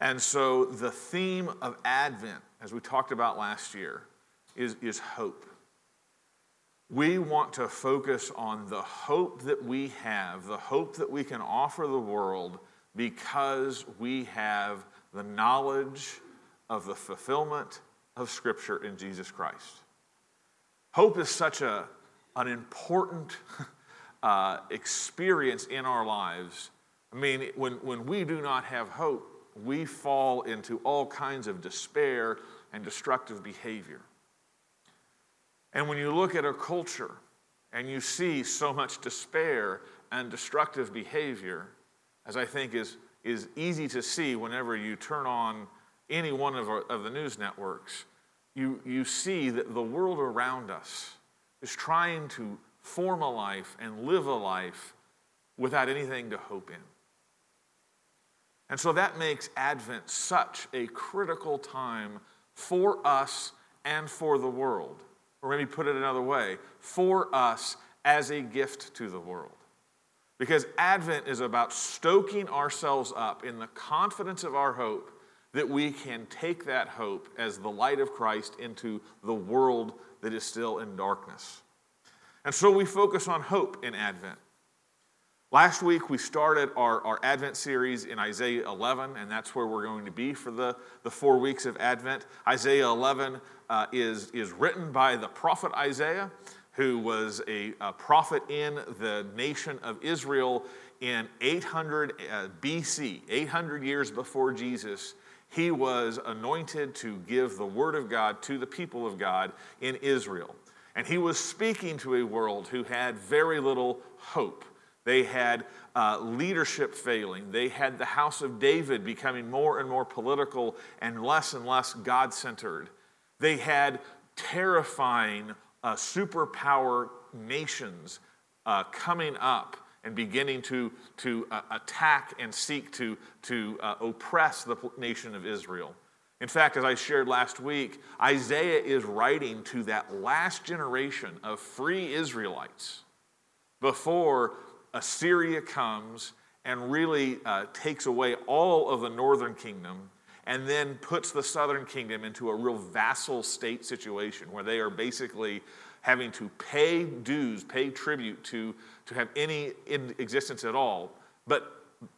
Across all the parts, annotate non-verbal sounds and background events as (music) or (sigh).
And so the theme of Advent, as we talked about last year, is, is hope. We want to focus on the hope that we have, the hope that we can offer the world because we have the knowledge of the fulfillment of Scripture in Jesus Christ. Hope is such a, an important (laughs) uh, experience in our lives. I mean, when, when we do not have hope, we fall into all kinds of despair and destructive behavior. And when you look at our culture and you see so much despair and destructive behavior, as I think is, is easy to see whenever you turn on any one of, our, of the news networks, you, you see that the world around us is trying to form a life and live a life without anything to hope in. And so that makes Advent such a critical time for us and for the world. Or maybe put it another way, for us as a gift to the world. Because Advent is about stoking ourselves up in the confidence of our hope that we can take that hope as the light of Christ into the world that is still in darkness. And so we focus on hope in Advent. Last week, we started our, our Advent series in Isaiah 11, and that's where we're going to be for the, the four weeks of Advent. Isaiah 11 uh, is, is written by the prophet Isaiah, who was a, a prophet in the nation of Israel in 800 uh, BC, 800 years before Jesus. He was anointed to give the word of God to the people of God in Israel. And he was speaking to a world who had very little hope they had uh, leadership failing. They had the house of David becoming more and more political and less and less God centered. They had terrifying uh, superpower nations uh, coming up and beginning to, to uh, attack and seek to, to uh, oppress the nation of Israel. In fact, as I shared last week, Isaiah is writing to that last generation of free Israelites before Assyria comes and really uh, takes away all of the northern kingdom and then puts the southern kingdom into a real vassal state situation where they are basically having to pay dues, pay tribute to, to have any existence at all. But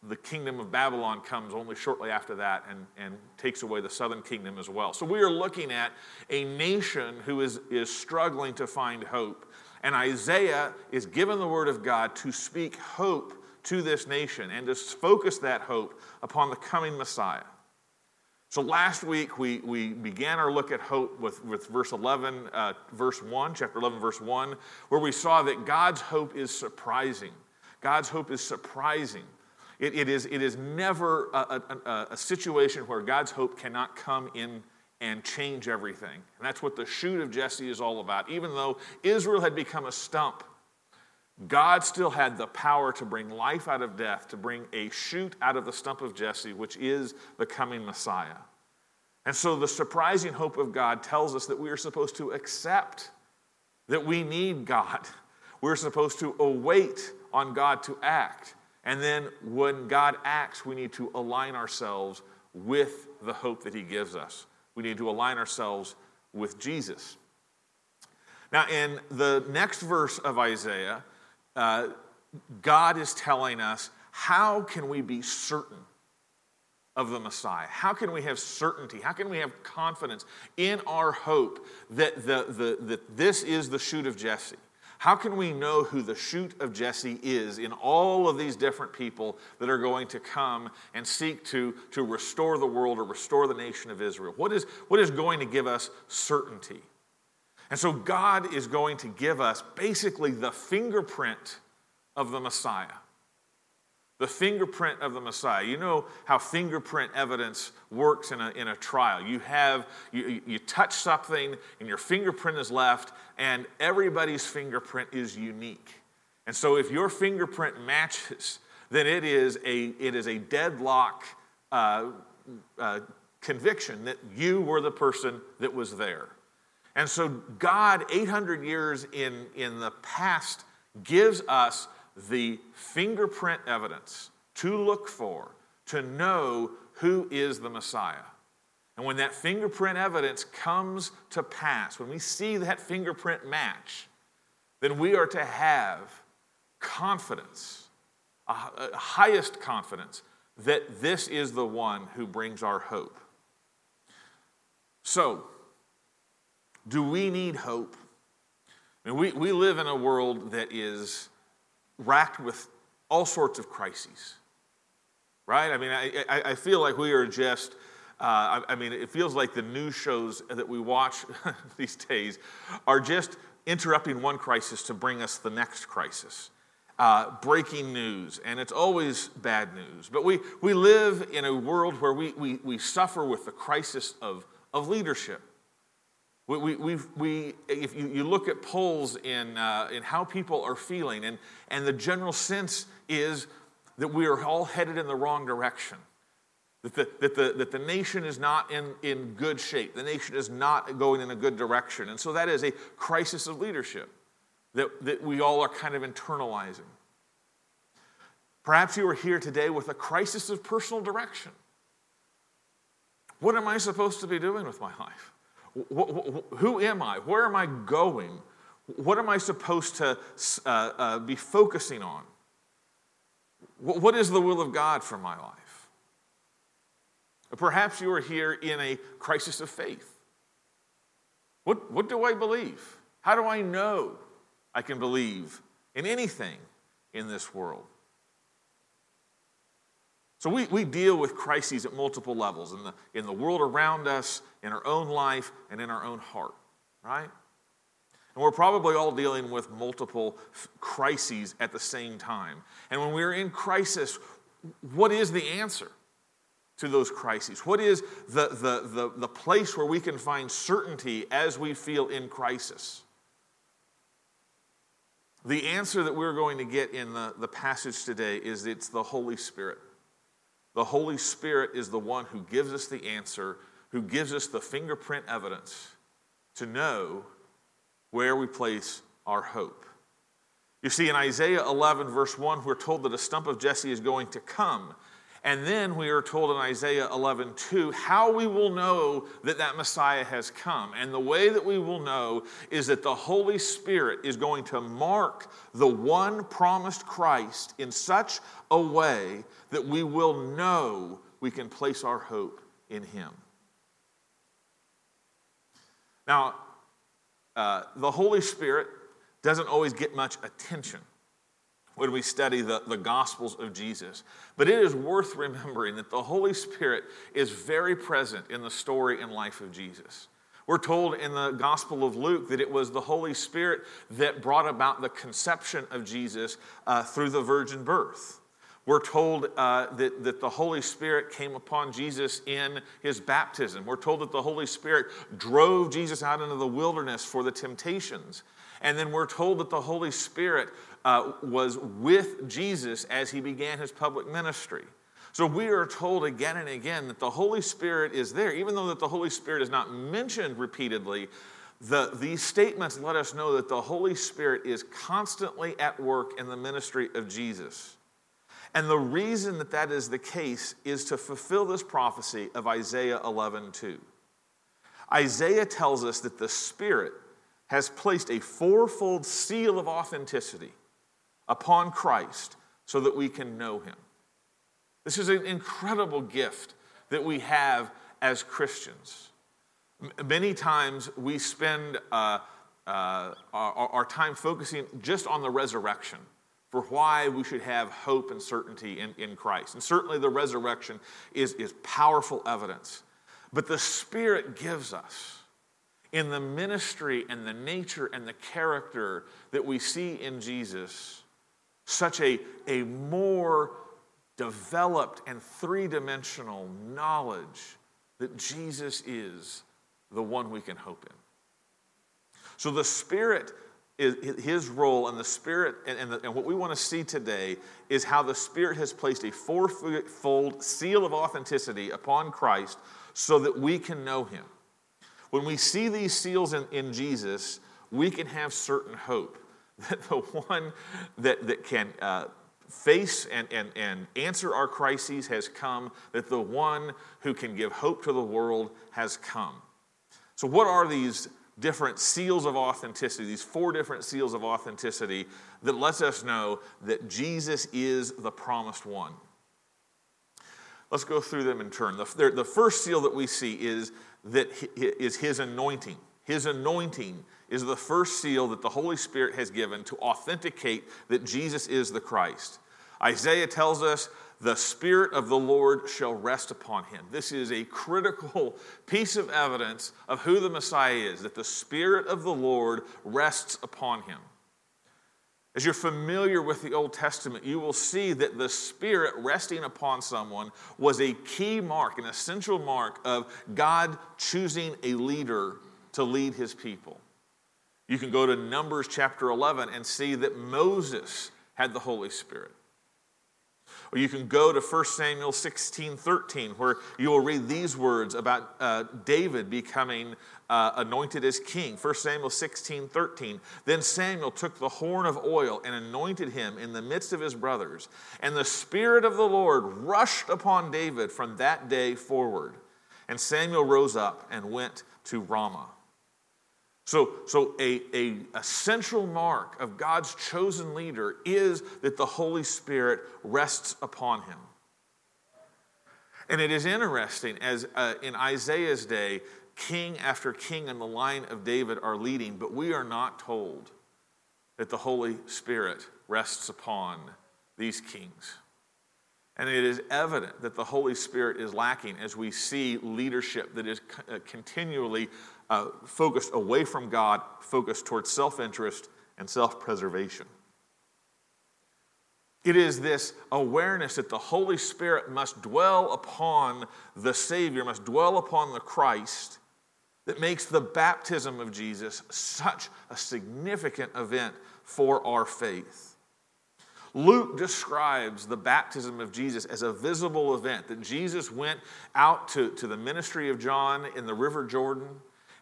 the kingdom of Babylon comes only shortly after that and, and takes away the southern kingdom as well. So we are looking at a nation who is, is struggling to find hope. And Isaiah is given the word of God to speak hope to this nation and to focus that hope upon the coming Messiah. So last week we, we began our look at hope with, with verse 11, uh, verse 1, chapter 11, verse 1, where we saw that God's hope is surprising. God's hope is surprising. It, it, is, it is never a, a, a situation where God's hope cannot come in and change everything. And that's what the shoot of Jesse is all about. Even though Israel had become a stump, God still had the power to bring life out of death, to bring a shoot out of the stump of Jesse, which is the coming Messiah. And so the surprising hope of God tells us that we are supposed to accept that we need God. (laughs) We're supposed to await on God to act. And then when God acts, we need to align ourselves with the hope that He gives us. We need to align ourselves with Jesus. Now, in the next verse of Isaiah, uh, God is telling us how can we be certain of the Messiah? How can we have certainty? How can we have confidence in our hope that, the, the, that this is the shoot of Jesse? How can we know who the shoot of Jesse is in all of these different people that are going to come and seek to, to restore the world or restore the nation of Israel? What is, what is going to give us certainty? And so God is going to give us basically the fingerprint of the Messiah the fingerprint of the Messiah. You know how fingerprint evidence works in a, in a trial. You have, you, you touch something and your fingerprint is left, and everybody's fingerprint is unique. And so if your fingerprint matches, then it is a, it is a deadlock uh, uh, conviction that you were the person that was there. And so God, 800 years in, in the past, gives us the fingerprint evidence to look for, to know who is the Messiah. And when that fingerprint evidence comes to pass, when we see that fingerprint match, then we are to have confidence, a, highest confidence, that this is the one who brings our hope. So, do we need hope? I mean, we, we live in a world that is racked with all sorts of crises, right? I mean, I, I, feel like we are just, uh, I, I mean, it feels like the news shows that we watch (laughs) these days are just interrupting one crisis to bring us the next crisis. Uh, breaking news, and it's always bad news. But we, we live in a world where we, we, we suffer with the crisis of, of leadership. We, we, we, we, if you, you look at polls in, uh, in how people are feeling, and, and the general sense is that we are all headed in the wrong direction. That the, that the, that the nation is not in, in good shape. The nation is not going in a good direction. And so that is a crisis of leadership that, that we all are kind of internalizing. Perhaps you are here today with a crisis of personal direction. What am I supposed to be doing with my life? Who am I? Where am I going? What am I supposed to uh, uh, be focusing on? What is the will of God for my life? Perhaps you are here in a crisis of faith. What, what do I believe? How do I know I can believe in anything in this world? So we, we deal with crises at multiple levels in the, in the world around us, in our own life, and in our own heart, right? And we're probably all dealing with multiple crises at the same time. And when we're in crisis, what is the answer to those crises? What is the, the, the, the place where we can find certainty as we feel in crisis? The answer that we're going to get in the, the passage today is it's the Holy Spirit. The Holy Spirit is the one who gives us the answer, who gives us the fingerprint evidence to know where we place our hope. You see, in Isaiah 11, verse 1, we're told that a stump of Jesse is going to come and then we are told in Isaiah 11, 2, how we will know that that Messiah has come. And the way that we will know is that the Holy Spirit is going to mark the one promised Christ in such a way that we will know we can place our hope in Him. Now, uh, the Holy Spirit doesn't always get much attention when we study the, the Gospels of Jesus. But it is worth remembering that the Holy Spirit is very present in the story and life of Jesus. We're told in the Gospel of Luke that it was the Holy Spirit that brought about the conception of Jesus uh, through the virgin birth. We're told uh, that, that the Holy Spirit came upon Jesus in his baptism. We're told that the Holy Spirit drove Jesus out into the wilderness for the temptations. And then we're told that the Holy Spirit uh, was with Jesus as he began his public ministry. So we are told again and again that the Holy Spirit is there, even though that the Holy Spirit is not mentioned repeatedly. The, these statements let us know that the Holy Spirit is constantly at work in the ministry of Jesus. And the reason that that is the case is to fulfill this prophecy of Isaiah 11 2. Isaiah tells us that the Spirit has placed a fourfold seal of authenticity upon Christ so that we can know him. This is an incredible gift that we have as Christians. Many times we spend uh, uh, our, our, time focusing just on the resurrection for why we should have hope and certainty in, in Christ. And certainly the resurrection is, is powerful evidence. But the Spirit gives us in the ministry and the nature and the character that we see in Jesus such a, a more developed and three dimensional knowledge that Jesus is the one we can hope in. So the Spirit is his role and the Spirit, and, and, the, and what we want to see today is how the Spirit has placed a fourfold seal of authenticity upon Christ so that we can know him. When we see these seals in, in Jesus, we can have certain hope (laughs) that the one that, that can uh, face and, and, and answer our crises has come, that the one who can give hope to the world has come. So, what are these different seals of authenticity, these four different seals of authenticity that lets us know that Jesus is the promised one? Let's go through them in turn. The, the first seal that we see is that is his anointing. His anointing is the first seal that the Holy Spirit has given to authenticate that Jesus is the Christ. Isaiah tells us, the Spirit of the Lord shall rest upon him. This is a critical (laughs) piece of evidence of who the Messiah is, that the Spirit of the Lord rests upon him. As you're familiar with the Old Testament, you will see that the Spirit resting upon someone was a key mark, an essential mark of God choosing a leader to lead his people. You can go to Numbers chapter 11 and see that Moses had the Holy Spirit. Or you can go to 1 Samuel 16 13, where you will read these words about uh, David becoming uh, anointed as king. 1 Samuel 16 13. Then Samuel took the horn of oil and anointed him in the midst of his brothers. And the Spirit of the Lord rushed upon David from that day forward. And Samuel rose up and went to Ramah. So, so a, a, a, central mark of God's chosen leader is that the Holy Spirit rests upon him. And it is interesting, as uh, in Isaiah's day, king after king in the line of David are leading, but we are not told that the Holy Spirit rests upon these kings. And it is evident that the Holy Spirit is lacking as we see leadership that is uh, continually uh, focused away from God, focused towards self interest and self preservation. It is this awareness that the Holy Spirit must dwell upon the Savior, must dwell upon the Christ, that makes the baptism of Jesus such a significant event for our faith. Luke describes the baptism of Jesus as a visible event, that Jesus went out to, to the ministry of John in the River Jordan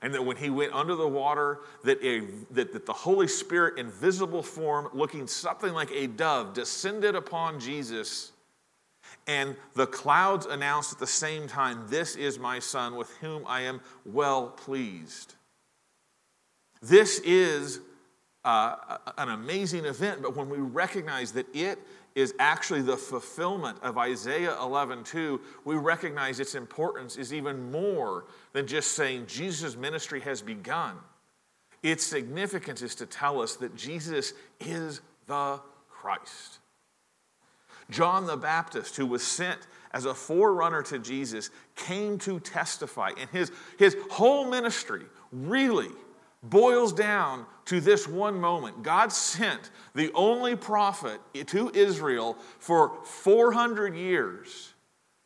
and that when he went under the water, that, a, that, that the Holy Spirit in visible form, looking something like a dove, descended upon Jesus. And the clouds announced at the same time, This is my Son with whom I am well pleased. This is uh, an amazing event, but when we recognize that it is actually the fulfillment of Isaiah 11:2, we recognize its importance is even more than just saying Jesus' ministry has begun. Its significance is to tell us that Jesus is the Christ. John the Baptist, who was sent as a forerunner to Jesus, came to testify, and his, his whole ministry really boils down to this one moment. God sent the only prophet to Israel for 400 years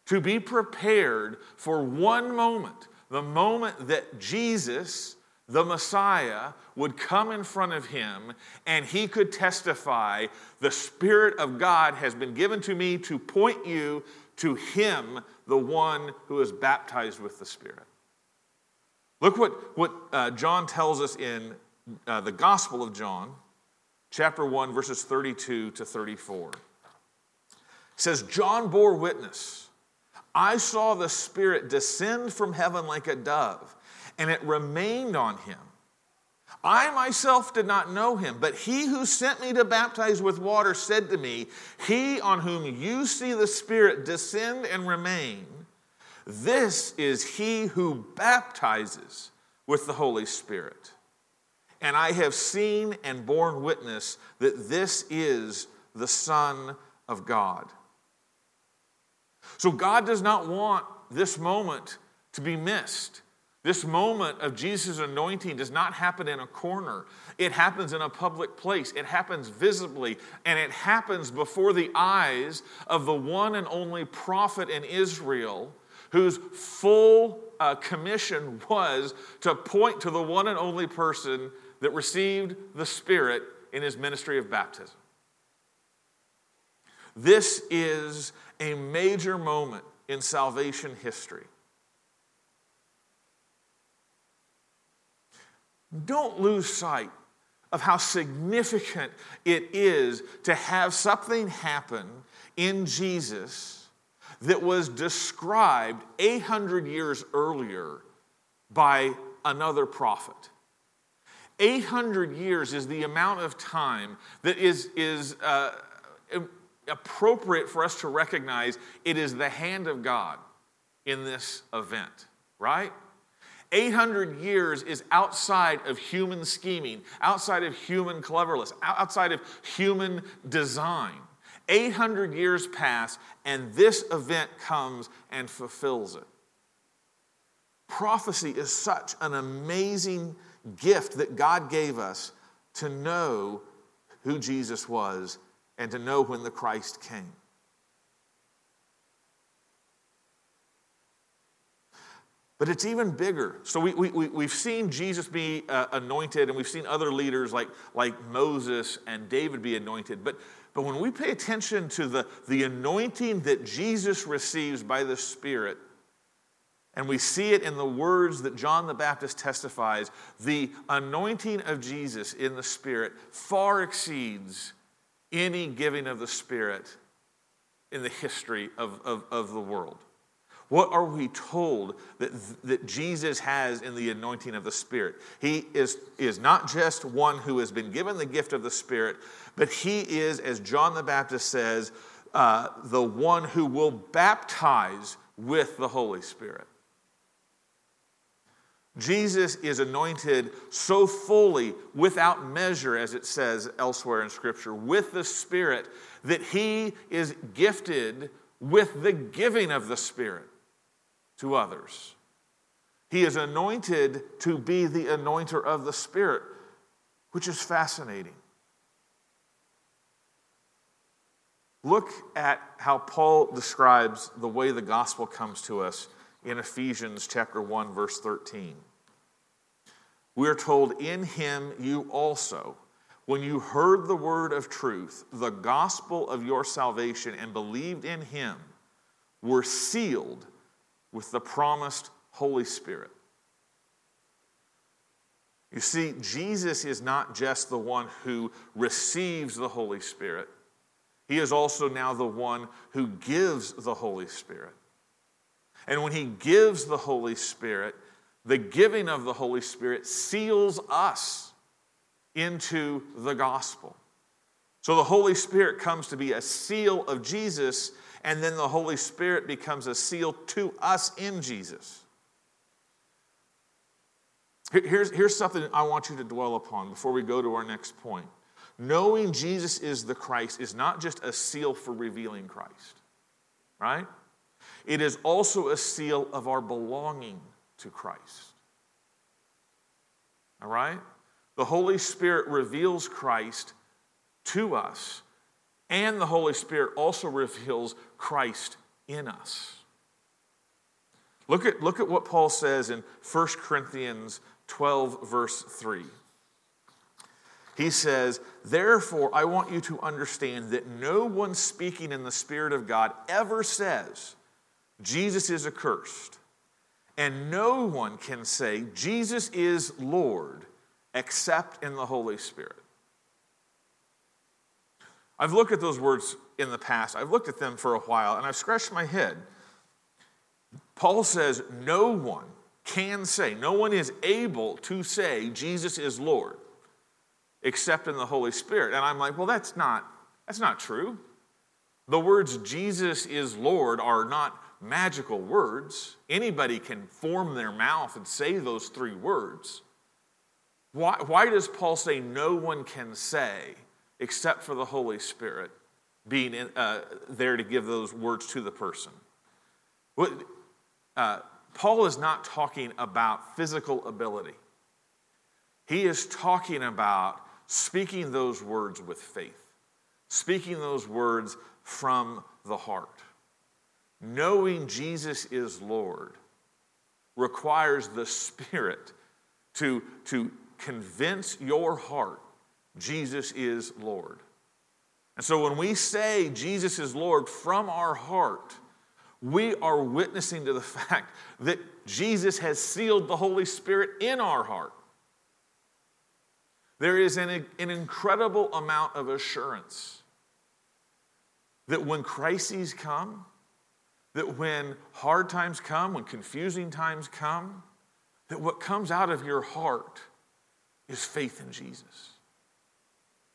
to be prepared for one moment the moment that Jesus, the Messiah, would come in front of him and he could testify, The Spirit of God has been given to me to point you to him, the one who is baptized with the Spirit. Look what, what uh, John tells us in uh, the Gospel of John, chapter 1, verses 32 to 34. It says, John bore witness I saw the Spirit descend from heaven like a dove, and it remained on him. I myself did not know him, but he who sent me to baptize with water said to me, He on whom you see the Spirit descend and remain, this is he who baptizes with the Holy Spirit. And I have seen and borne witness that this is the Son of God. So God does not want this moment to be missed. This moment of Jesus' anointing does not happen in a corner. It happens in a public place. It happens visibly, and it happens before the eyes of the one and only prophet in Israel whose full uh, commission was to point to the one and only person that received the Spirit in his ministry of baptism. This is a major moment in salvation history. Don't lose sight of how significant it is to have something happen in Jesus that was described 800 years earlier by another prophet. 800 years is the amount of time that is, is uh, appropriate for us to recognize it is the hand of God in this event, right? 800 years is outside of human scheming, outside of human cleverness, outside of human design. 800 years pass, and this event comes and fulfills it. Prophecy is such an amazing gift that God gave us to know who Jesus was and to know when the Christ came. But it's even bigger. So we, we, we've seen Jesus be uh, anointed, and we've seen other leaders like, like Moses and David be anointed. But, but when we pay attention to the, the anointing that Jesus receives by the Spirit, and we see it in the words that John the Baptist testifies, the anointing of Jesus in the Spirit far exceeds any giving of the Spirit in the history of, of, of the world. What are we told that, that Jesus has in the anointing of the Spirit? He is, is not just one who has been given the gift of the Spirit, but he is, as John the Baptist says, uh, the one who will baptize with the Holy Spirit. Jesus is anointed so fully, without measure, as it says elsewhere in Scripture, with the Spirit, that he is gifted with the giving of the Spirit to others. He is anointed to be the anointer of the Spirit, which is fascinating. Look at how Paul describes the way the gospel comes to us in Ephesians chapter 1 verse 13. We are told in him you also when you heard the word of truth the gospel of your salvation and believed in him were sealed with the promised Holy Spirit. You see, Jesus is not just the one who receives the Holy Spirit, He is also now the one who gives the Holy Spirit. And when He gives the Holy Spirit, the giving of the Holy Spirit seals us into the gospel. So the Holy Spirit comes to be a seal of Jesus and then the Holy Spirit becomes a seal to us in Jesus. Here's, here's something I want you to dwell upon before we go to our next point. Knowing Jesus is the Christ is not just a seal for revealing Christ, right? It is also a seal of our belonging to Christ. All right? The Holy Spirit reveals Christ to us and the Holy Spirit also reveals Christ in us. Look at, look at what Paul says in 1 Corinthians 12, verse 3. He says, Therefore, I want you to understand that no one speaking in the Spirit of God ever says, Jesus is accursed. And no one can say, Jesus is Lord, except in the Holy Spirit. I've looked at those words in the past, I've looked at them for a while, and I've scratched my head. Paul says, No one can say, no one is able to say Jesus is Lord except in the Holy Spirit. And I'm like, well, that's not, that's not true. The words Jesus is Lord are not magical words. Anybody can form their mouth and say those three words. Why, why does Paul say no one can say? Except for the Holy Spirit being in, uh, there to give those words to the person. What, uh, Paul is not talking about physical ability, he is talking about speaking those words with faith, speaking those words from the heart. Knowing Jesus is Lord requires the Spirit to, to convince your heart Jesus is Lord. And so when we say Jesus is Lord from our heart, we are witnessing to the (laughs) fact that Jesus has sealed the Holy Spirit in our heart. There is an, an incredible amount of assurance that when crises come, that when hard times come, when confusing times come, that what comes out of your heart is faith in Jesus,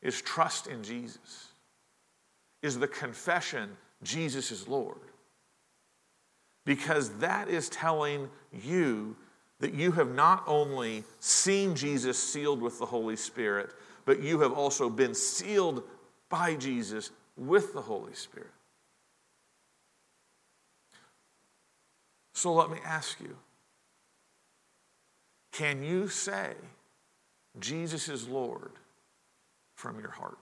is trust in Jesus, is the confession Jesus is Lord. Because that is telling you that you have not only seen Jesus sealed with the Holy Spirit, but you have also been sealed by Jesus with the Holy Spirit. So let me ask you can you say Jesus is Lord from your heart?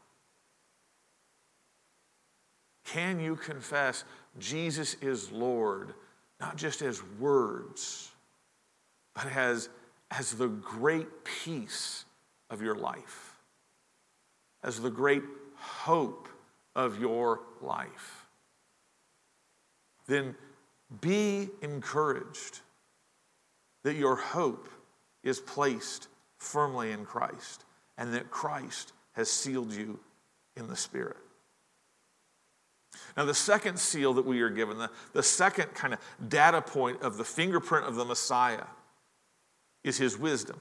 Can you confess Jesus is Lord, not just as words, but as, as the great peace of your life, as the great hope of your life? Then be encouraged that your hope is placed firmly in Christ and that Christ has sealed you in the Spirit. Now, the second seal that we are given, the, the second kind of data point of the fingerprint of the Messiah, is his wisdom.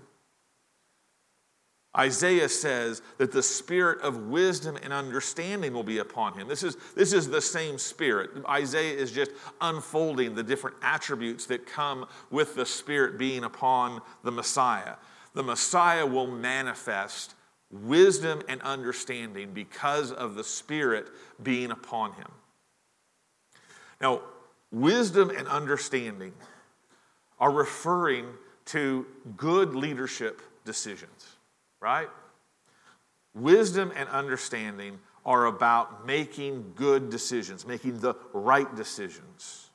Isaiah says that the spirit of wisdom and understanding will be upon him. This is, this is the same spirit. Isaiah is just unfolding the different attributes that come with the spirit being upon the Messiah. The Messiah will manifest wisdom and understanding because of the spirit being upon him. Now, wisdom and understanding are referring to good leadership decisions right? Wisdom and understanding are about making good decisions, making the right decisions.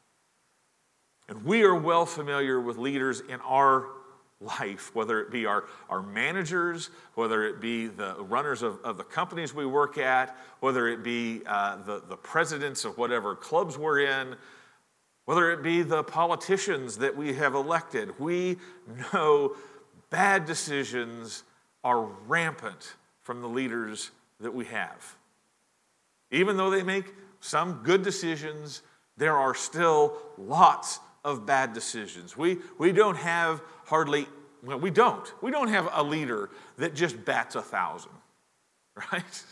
And we are well familiar with leaders in our life, whether it be our, our managers, whether it be the runners of, of the companies we work at, whether it be uh, the, the presidents of whatever clubs we're in, whether it be the politicians that we have elected. We know bad decisions are rampant from the leaders that we have. Even though they make some good decisions, there are still lots of bad decisions. We, we don't have hardly, well, we don't. We don't have a leader that just bats a thousand, (laughs) right?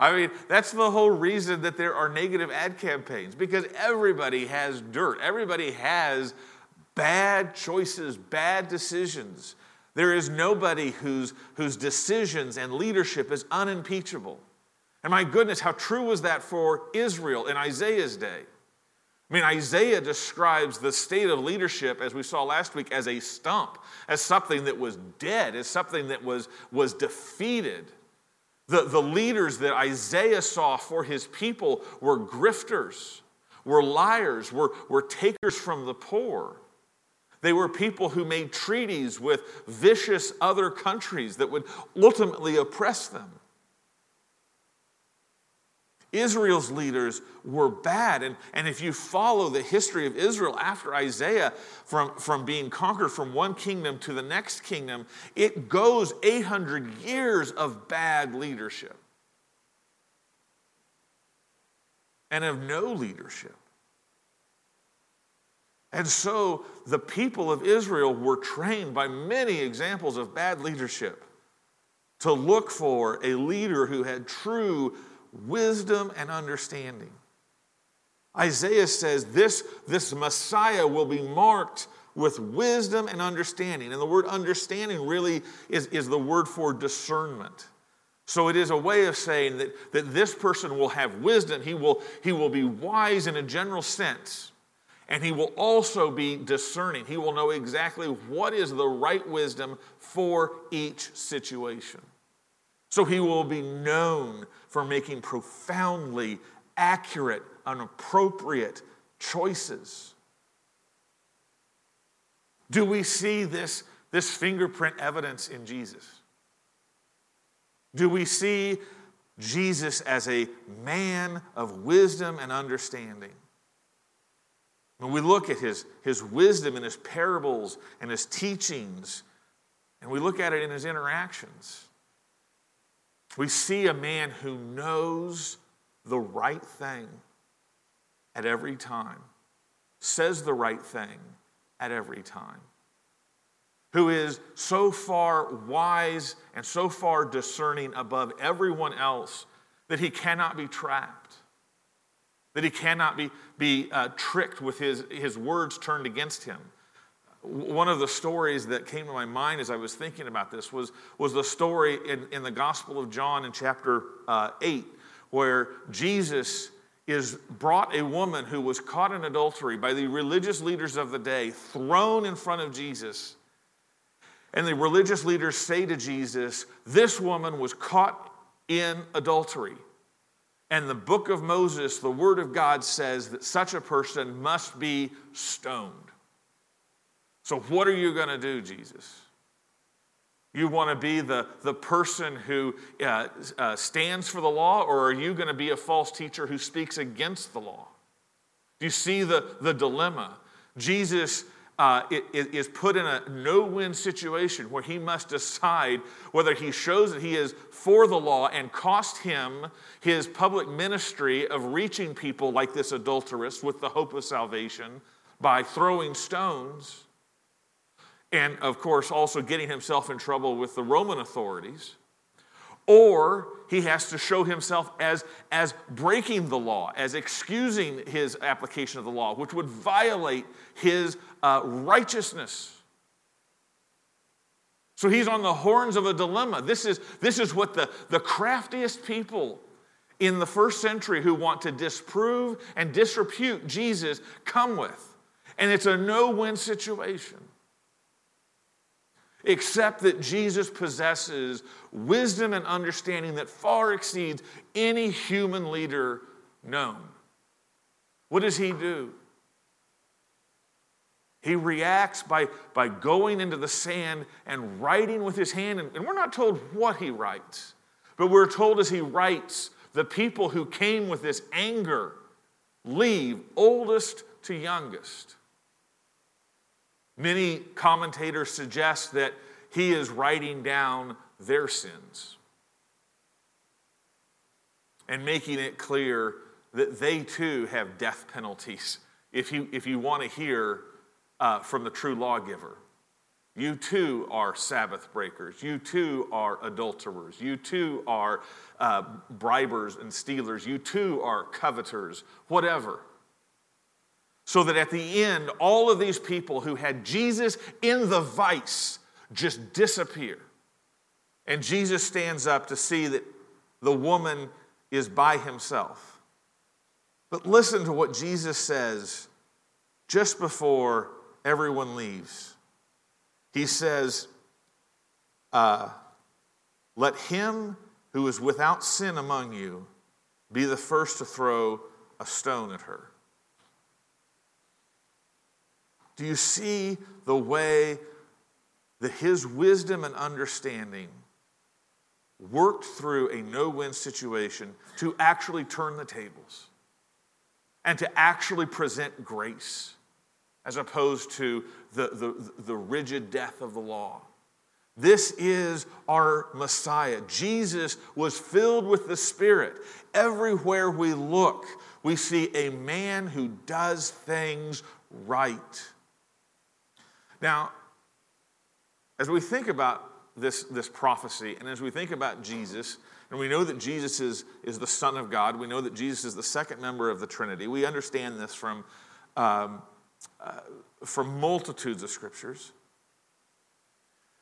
I mean, that's the whole reason that there are negative ad campaigns because everybody has dirt, everybody has bad choices, bad decisions. There is nobody whose, whose decisions and leadership is unimpeachable. And my goodness, how true was that for Israel in Isaiah's day? I mean, Isaiah describes the state of leadership, as we saw last week, as a stump, as something that was dead, as something that was, was defeated. The, the leaders that Isaiah saw for his people were grifters, were liars, were, were takers from the poor. They were people who made treaties with vicious other countries that would ultimately oppress them. Israel's leaders were bad. And, and if you follow the history of Israel after Isaiah, from, from being conquered from one kingdom to the next kingdom, it goes 800 years of bad leadership and of no leadership. And so the people of Israel were trained by many examples of bad leadership to look for a leader who had true wisdom and understanding. Isaiah says this, this Messiah will be marked with wisdom and understanding. And the word understanding really is, is the word for discernment. So it is a way of saying that, that this person will have wisdom. He will, he will be wise in a general sense. And he will also be discerning. He will know exactly what is the right wisdom for each situation. So he will be known for making profoundly accurate and appropriate choices. Do we see this, this fingerprint evidence in Jesus? Do we see Jesus as a man of wisdom and understanding? When we look at his, his wisdom and his parables and his teachings, and we look at it in his interactions, We see a man who knows the right thing at every time, says the right thing at every time, who is so far wise and so far discerning above everyone else that he cannot be trapped, that he cannot be, be uh, tricked with his, his words turned against him. One of the stories that came to my mind as I was thinking about this was, was the story in, in the Gospel of John in chapter uh, 8, where Jesus is brought a woman who was caught in adultery by the religious leaders of the day, thrown in front of Jesus. And the religious leaders say to Jesus, This woman was caught in adultery. And the book of Moses, the word of God, says that such a person must be stoned. So, what are you going to do, Jesus? You want to be the, the person who uh, uh, stands for the law, or are you going to be a false teacher who speaks against the law? Do you see the, the dilemma? Jesus uh, is put in a no win situation where he must decide whether he shows that he is for the law and cost him his public ministry of reaching people like this adulteress with the hope of salvation by throwing stones and of course also getting himself in trouble with the Roman authorities, or he has to show himself as, as breaking the law, as excusing his application of the law, which would violate his uh, righteousness. So he's on the horns of a dilemma. This is, this is what the, the craftiest people in the first century who want to disprove and disrepute Jesus come with. And it's a no win situation except that Jesus possesses wisdom and understanding that far exceeds any human leader known. What does he do? He reacts by, by going into the sand and writing with his hand. And, and we're not told what he writes, but we're told as he writes, the people who came with this anger leave, oldest to youngest. Many commentators suggest that he is writing down their sins and making it clear that they too have death penalties. If you, if you want to hear uh, from the true lawgiver, you too are Sabbath breakers. You too are adulterers. You too are uh, bribers and stealers. You too are coveters, whatever so that at the end, all of these people who had Jesus in the vice just disappear. And Jesus stands up to see that the woman is by himself. But listen to what Jesus says just before everyone leaves. He says, uh, Let him who is without sin among you be the first to throw a stone at her. Do you see the way that his wisdom and understanding worked through a no win situation to actually turn the tables and to actually present grace as opposed to the, the, the rigid death of the law? This is our Messiah. Jesus was filled with the Spirit. Everywhere we look, we see a man who does things right. Now, as we think about this, this prophecy and as we think about Jesus, and we know that Jesus is, is the Son of God, we know that Jesus is the second member of the Trinity. We understand this from, um, uh, from multitudes of scriptures.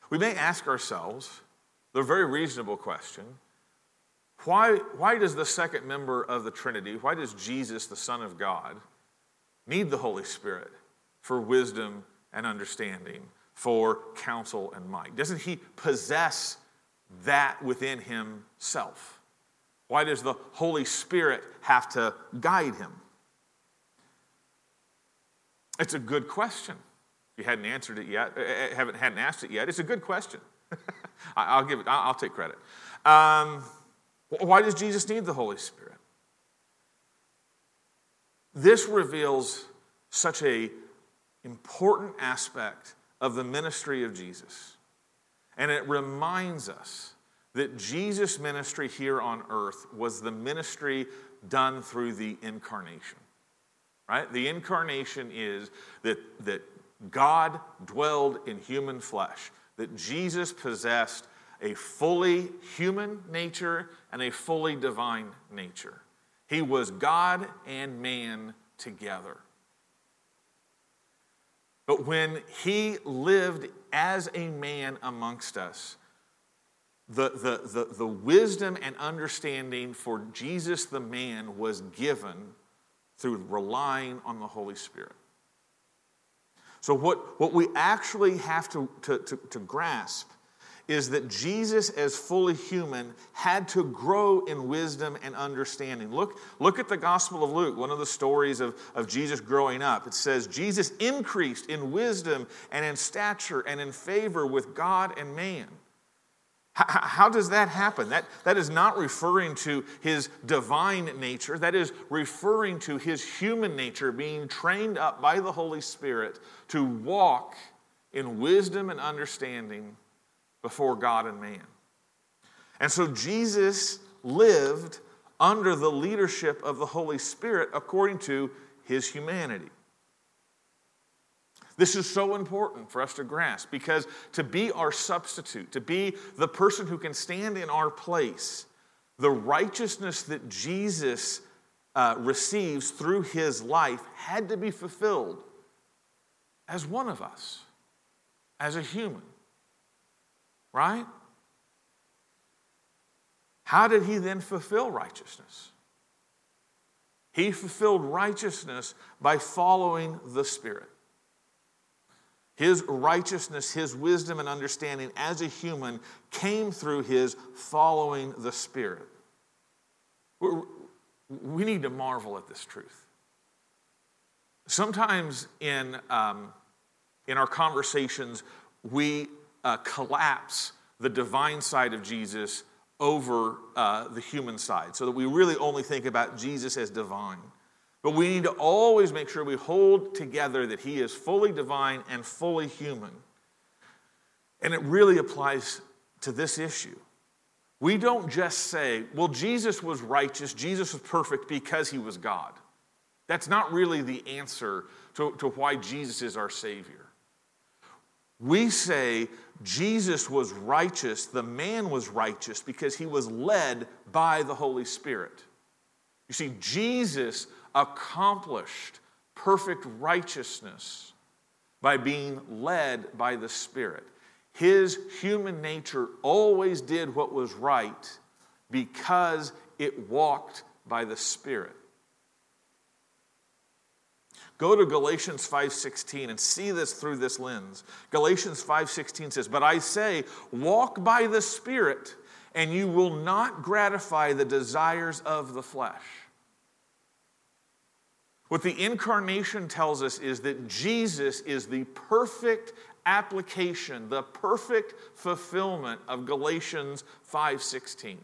We may ask ourselves the very reasonable question why, why does the second member of the Trinity, why does Jesus, the Son of God, need the Holy Spirit for wisdom and understanding, for counsel and might? Doesn't he possess that within himself? Why does the Holy Spirit have to guide him? It's a good question. If you hadn't answered it yet, eh, eh, haven't hadn't asked it yet, it's a good question. (laughs) I'll give it. I'll take credit. Um, why does Jesus need the Holy Spirit? This reveals such a important aspect of the ministry of Jesus. And it reminds us that Jesus' ministry here on earth was the ministry done through the incarnation. Right? The incarnation is that, that God dwelled in human flesh, that Jesus possessed a fully human nature and a fully divine nature. He was God and man together. But when he lived as a man amongst us, the, the, the, the wisdom and understanding for Jesus the man was given through relying on the Holy Spirit. So, what, what we actually have to, to, to, to grasp is that Jesus, as fully human, had to grow in wisdom and understanding. Look, look at the Gospel of Luke, one of the stories of, of Jesus growing up. It says, Jesus increased in wisdom and in stature and in favor with God and man. How, how does that happen? That, that is not referring to his divine nature. That is referring to his human nature being trained up by the Holy Spirit to walk in wisdom and understanding before God and man. And so Jesus lived under the leadership of the Holy Spirit according to his humanity. This is so important for us to grasp because to be our substitute, to be the person who can stand in our place, the righteousness that Jesus uh, receives through his life had to be fulfilled as one of us, as a human. Right? How did he then fulfill righteousness? He fulfilled righteousness by following the Spirit. His righteousness, his wisdom, and understanding as a human came through his following the Spirit. We need to marvel at this truth. Sometimes in, um, in our conversations, we uh, collapse the divine side of Jesus over uh, the human side so that we really only think about Jesus as divine. But we need to always make sure we hold together that he is fully divine and fully human. And it really applies to this issue. We don't just say, well, Jesus was righteous, Jesus was perfect because he was God. That's not really the answer to, to why Jesus is our Savior. We say Jesus was righteous, the man was righteous because he was led by the Holy Spirit. You see, Jesus accomplished perfect righteousness by being led by the Spirit. His human nature always did what was right because it walked by the Spirit. Go to Galatians 5:16 and see this through this lens. Galatians 5:16 says, "But I say, walk by the Spirit, and you will not gratify the desires of the flesh." What the incarnation tells us is that Jesus is the perfect application, the perfect fulfillment of Galatians 5:16.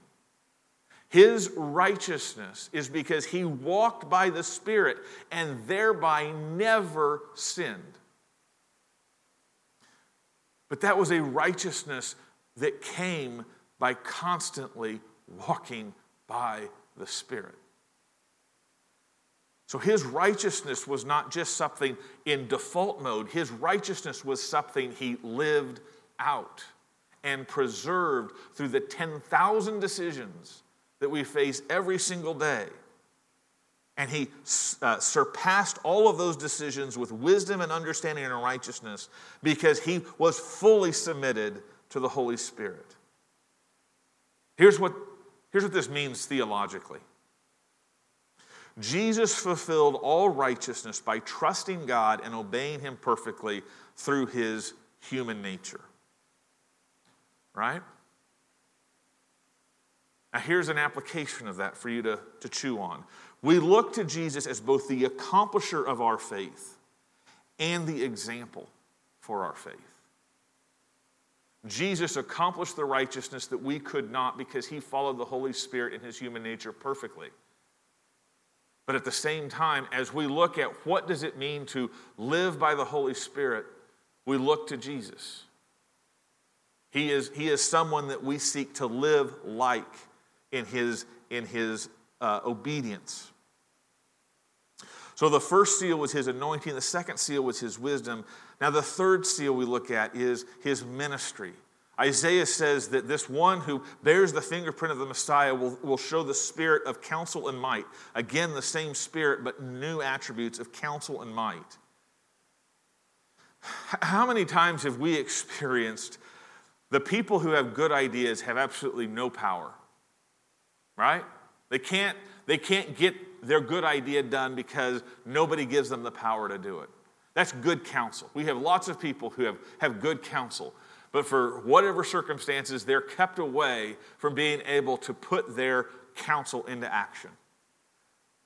His righteousness is because he walked by the Spirit and thereby never sinned. But that was a righteousness that came by constantly walking by the Spirit. So his righteousness was not just something in default mode, his righteousness was something he lived out and preserved through the 10,000 decisions that we face every single day. And he uh, surpassed all of those decisions with wisdom and understanding and righteousness because he was fully submitted to the Holy Spirit. Here's what, here's what this means theologically Jesus fulfilled all righteousness by trusting God and obeying Him perfectly through His human nature. Right? Now, here's an application of that for you to, to chew on. We look to Jesus as both the accomplisher of our faith and the example for our faith. Jesus accomplished the righteousness that we could not because he followed the Holy Spirit in his human nature perfectly. But at the same time, as we look at what does it mean to live by the Holy Spirit, we look to Jesus. He is, he is someone that we seek to live like in his, in his uh, obedience. So the first seal was his anointing, the second seal was his wisdom. Now, the third seal we look at is his ministry. Isaiah says that this one who bears the fingerprint of the Messiah will, will show the spirit of counsel and might. Again, the same spirit, but new attributes of counsel and might. How many times have we experienced the people who have good ideas have absolutely no power? Right? They can't, they can't get their good idea done because nobody gives them the power to do it. That's good counsel. We have lots of people who have, have good counsel, but for whatever circumstances, they're kept away from being able to put their counsel into action.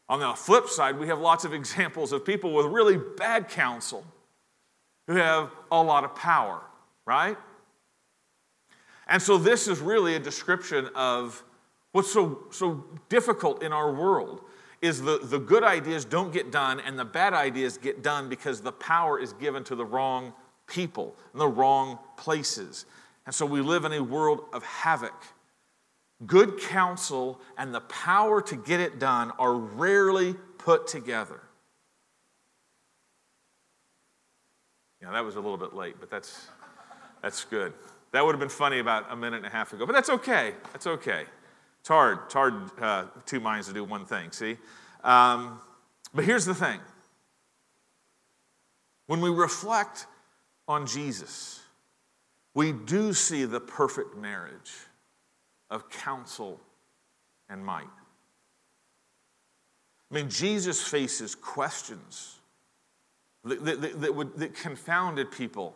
On the flip side, we have lots of (laughs) examples of people with really bad counsel who have a lot of power, right? And so, this is really a description of what's so, so difficult in our world is the, the good ideas don't get done and the bad ideas get done because the power is given to the wrong people in the wrong places. And so we live in a world of havoc. Good counsel and the power to get it done are rarely put together. Yeah, that was a little bit late, but that's, that's good. That would have been funny about a minute and a half ago, but that's okay. That's okay. It's hard. It's hard, uh, two minds to do one thing, see? Um, but here's the thing when we reflect on Jesus, we do see the perfect marriage of counsel and might. I mean, Jesus faces questions that, that, that, would, that confounded people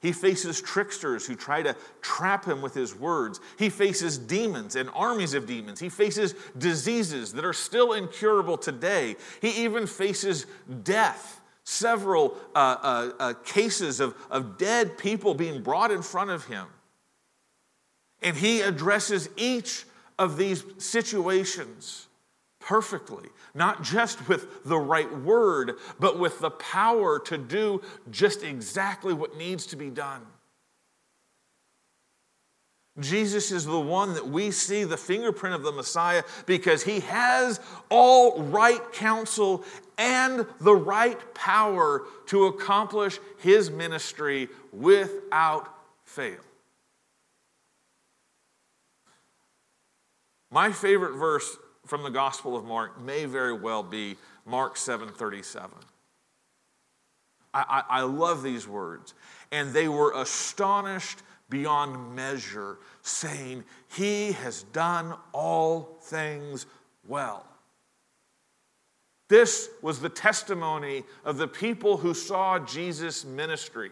he faces tricksters who try to trap him with his words. He faces demons and armies of demons. He faces diseases that are still incurable today. He even faces death, several uh, uh, uh, cases of, of dead people being brought in front of him. And he addresses each of these situations perfectly, not just with the right word, but with the power to do just exactly what needs to be done. Jesus is the one that we see the fingerprint of the Messiah because he has all right counsel and the right power to accomplish his ministry without fail. My favorite verse from the Gospel of Mark may very well be Mark 7:37. I, I, I love these words. And they were astonished beyond measure, saying, He has done all things well. This was the testimony of the people who saw Jesus' ministry.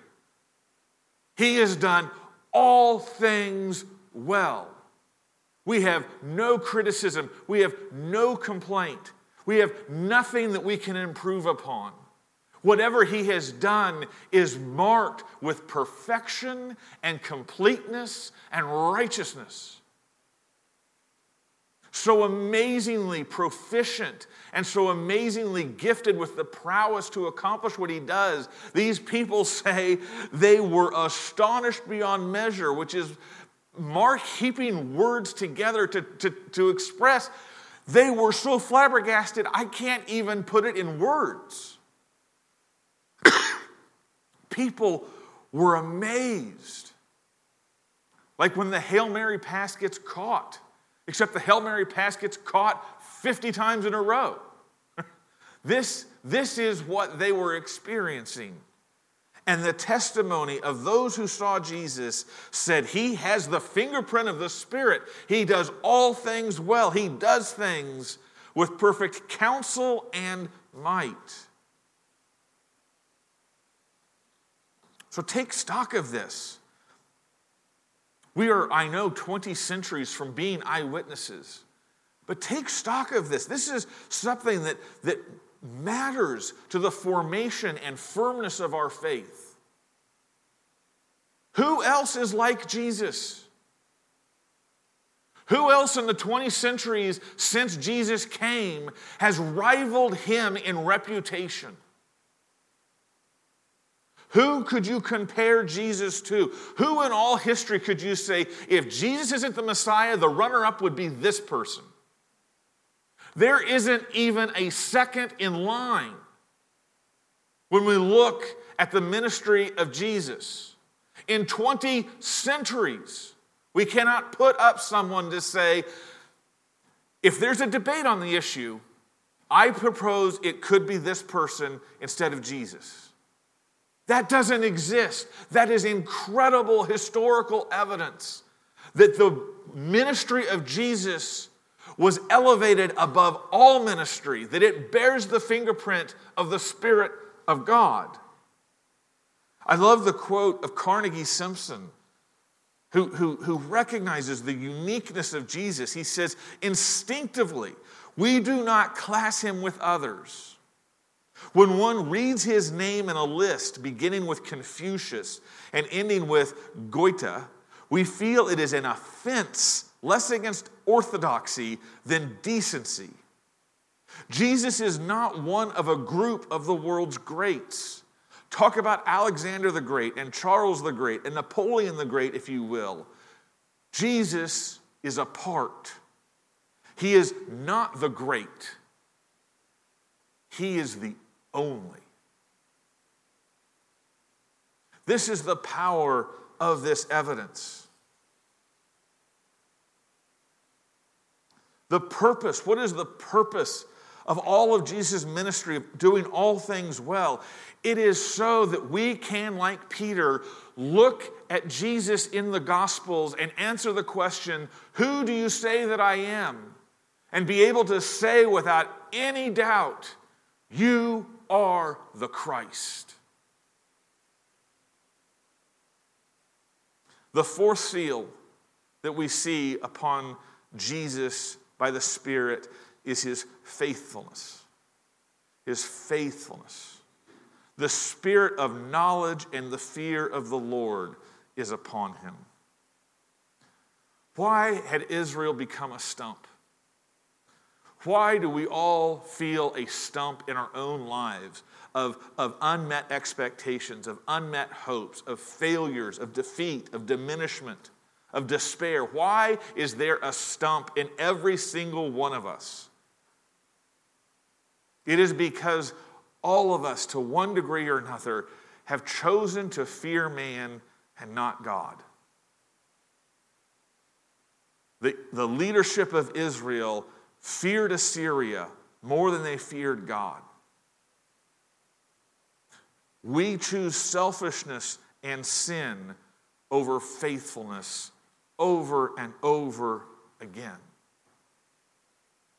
He has done all things well. We have no criticism. We have no complaint. We have nothing that we can improve upon. Whatever he has done is marked with perfection and completeness and righteousness. So amazingly proficient and so amazingly gifted with the prowess to accomplish what he does. These people (laughs) say they were astonished beyond measure, which is Mark heaping words together to, to, to express, they were so flabbergasted, I can't even put it in words. (coughs) People were amazed. Like when the Hail Mary pass gets caught, except the Hail Mary pass gets caught 50 times in a row. (laughs) this, this is what they were experiencing. And the testimony of those who saw Jesus said, He has the fingerprint of the Spirit. He does all things well. He does things with perfect counsel and might. So take stock of this. We are, I know, 20 centuries from being eyewitnesses. But take stock of this. This is something that, that matters to the formation and firmness of our faith. Who else is like Jesus? Who else in the 20 centuries since Jesus came has rivaled him in reputation? Who could you compare Jesus to? Who in all history could you say, if Jesus isn't the Messiah, the runner up would be this person? There isn't even a second in line when we look at the ministry of Jesus. In 20 centuries, we cannot put up someone to say, if there's a debate on the issue, I propose it could be this person instead of Jesus. That doesn't exist. That is incredible historical evidence that the ministry of Jesus was elevated above all ministry, that it bears the fingerprint of the Spirit of God. I love the quote of Carnegie Simpson, who, who, who recognizes the uniqueness of Jesus. He says, instinctively, we do not class him with others. When one reads his name in a list beginning with Confucius and ending with Goethe, we feel it is an offense less against orthodoxy than decency. Jesus is not one of a group of the world's greats. Talk about Alexander the Great and Charles the Great and Napoleon the Great, if you will. Jesus is a part. He is not the great, He is the only. This is the power of this evidence. The purpose, what is the purpose of all of Jesus' ministry of doing all things well? It is so that we can, like Peter, look at Jesus in the Gospels and answer the question, Who do you say that I am? And be able to say without any doubt, You are the Christ. The fourth seal that we see upon Jesus by the Spirit is his faithfulness. His faithfulness. The spirit of knowledge and the fear of the Lord is upon him. Why had Israel become a stump? Why do we all feel a stump in our own lives of, of unmet expectations, of unmet hopes, of failures, of defeat, of diminishment? Of despair. Why is there a stump in every single one of us? It is because all of us, to one degree or another, have chosen to fear man and not God. The, the leadership of Israel feared Assyria more than they feared God. We choose selfishness and sin over faithfulness over and over again.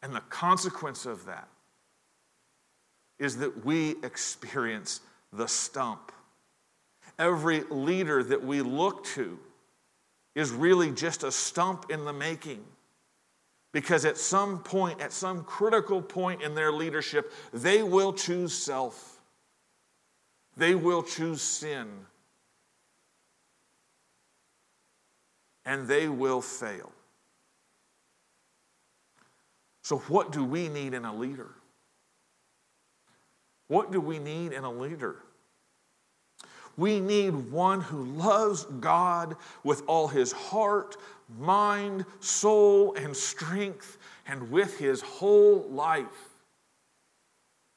And the consequence of that is that we experience the stump. Every leader that we look to is really just a stump in the making. Because at some point, at some critical point in their leadership, they will choose self. They will choose sin. And they will fail. So, what do we need in a leader? What do we need in a leader? We need one who loves God with all his heart, mind, soul, and strength, and with his whole life.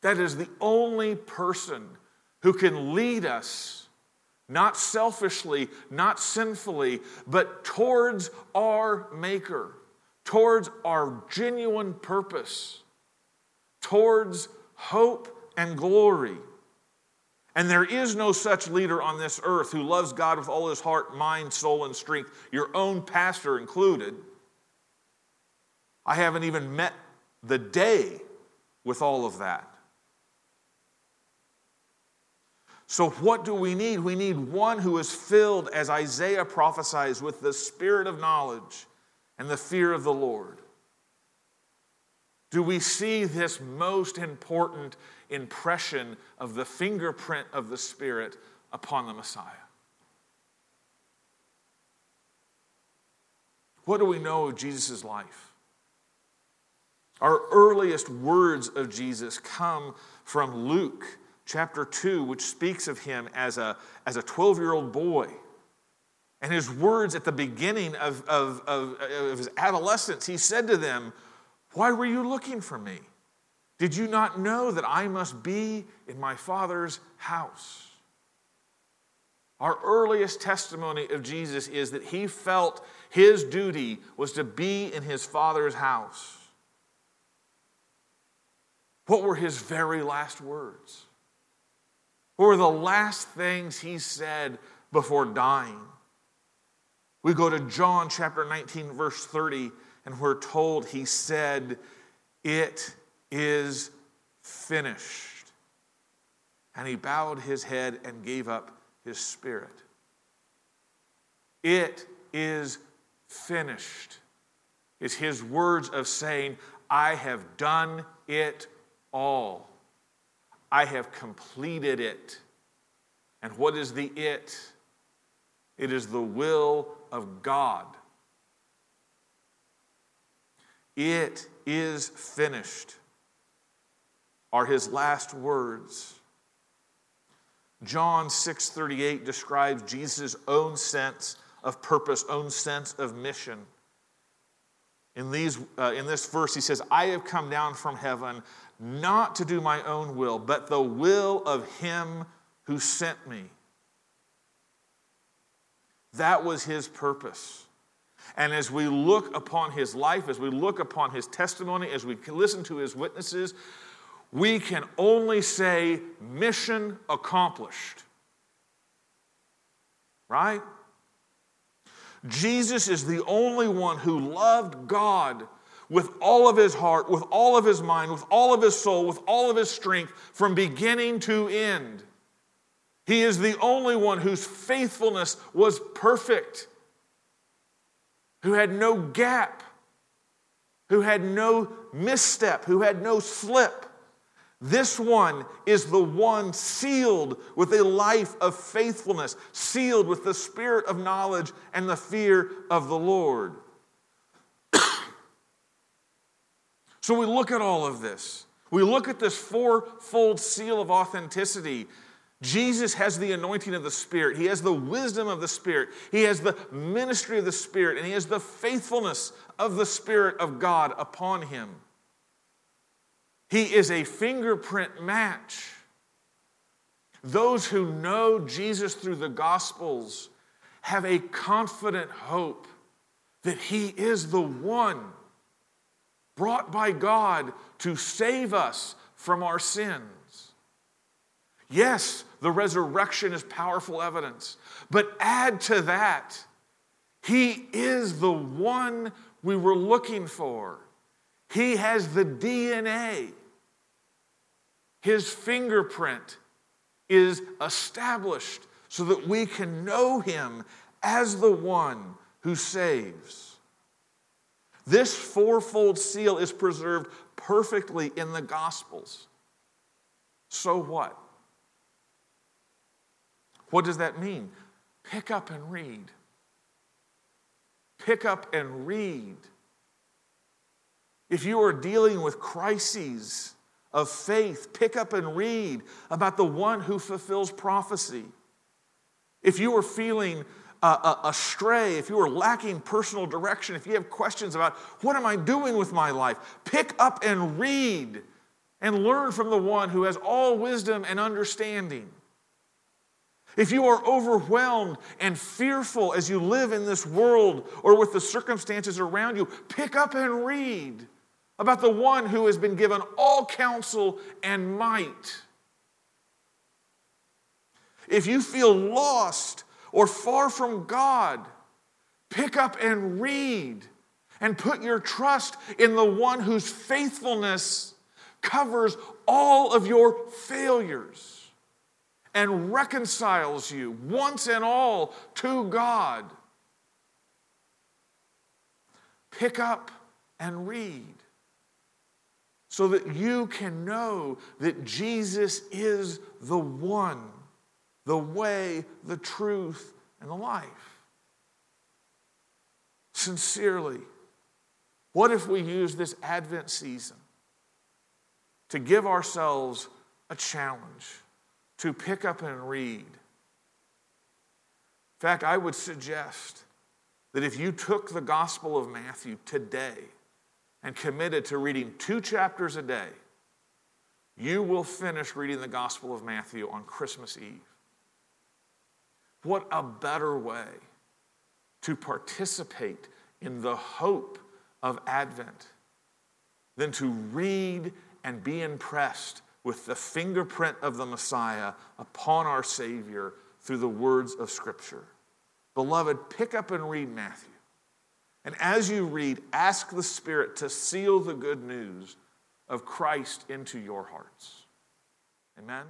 That is the only person who can lead us not selfishly, not sinfully, but towards our Maker, towards our genuine purpose, towards hope and glory. And there is no such leader on this earth who loves God with all his heart, mind, soul, and strength, your own pastor included. I haven't even met the day with all of that. So, what do we need? We need one who is filled, as Isaiah prophesies, with the spirit of knowledge and the fear of the Lord. Do we see this most important impression of the fingerprint of the Spirit upon the Messiah? What do we know of Jesus' life? Our earliest words of Jesus come from Luke chapter 2, which speaks of him as a, as a 12 year old boy. And his words at the beginning of, of, of, of his adolescence, he said to them, Why were you looking for me? Did you not know that I must be in my Father's house? Our earliest testimony of Jesus is that he felt his duty was to be in his Father's house. What were his very last words? What were the last things he said before dying? We go to John chapter 19, verse 30, and we're told he said, It is finished. And he bowed his head and gave up his spirit. It is finished. It's his words of saying, I have done it all. I have completed it. And what is the it? It is the will of God. It is finished are his last words. John 6:38 describes Jesus' own sense of purpose, own sense of mission. In, these, uh, in this verse, he says, I have come down from heaven not to do my own will, but the will of him who sent me. That was his purpose. And as we look upon his life, as we look upon his testimony, as we listen to his witnesses, we can only say mission accomplished. Right? Jesus is the only one who loved God with all of his heart, with all of his mind, with all of his soul, with all of his strength from beginning to end. He is the only one whose faithfulness was perfect, who had no gap, who had no misstep, who had no slip. This one is the one sealed with a life of faithfulness, sealed with the spirit of knowledge and the fear of the Lord. So we look at all of this. We look at this fourfold seal of authenticity. Jesus has the anointing of the Spirit. He has the wisdom of the Spirit. He has the ministry of the Spirit. And he has the faithfulness of the Spirit of God upon him. He is a fingerprint match. Those who know Jesus through the Gospels have a confident hope that He is the one brought by God to save us from our sins. Yes, the resurrection is powerful evidence, but add to that, He is the one we were looking for. He has the DNA his fingerprint is established so that we can know him as the one who saves. This fourfold seal is preserved perfectly in the Gospels. So what? What does that mean? Pick up and read. Pick up and read. If you are dealing with crises, of faith, pick up and read about the one who fulfills prophecy. If you are feeling uh, astray, if you are lacking personal direction, if you have questions about what am I doing with my life, pick up and read and learn from the one who has all wisdom and understanding. If you are overwhelmed and fearful as you live in this world or with the circumstances around you, pick up and read about the one who has been given all counsel and might. If you feel lost or far from God, pick up and read and put your trust in the one whose faithfulness covers all of your failures and reconciles you once and all to God. Pick up and read so that you can know that Jesus is the one, the way, the truth, and the life. Sincerely, what if we use this Advent season to give ourselves a challenge, to pick up and read. In fact, I would suggest that if you took the Gospel of Matthew today and committed to reading two chapters a day, you will finish reading the Gospel of Matthew on Christmas Eve. What a better way to participate in the hope of Advent than to read and be impressed with the fingerprint of the Messiah upon our Savior through the words of Scripture. Beloved, pick up and read Matthew. And as you read, ask the Spirit to seal the good news of Christ into your hearts. Amen.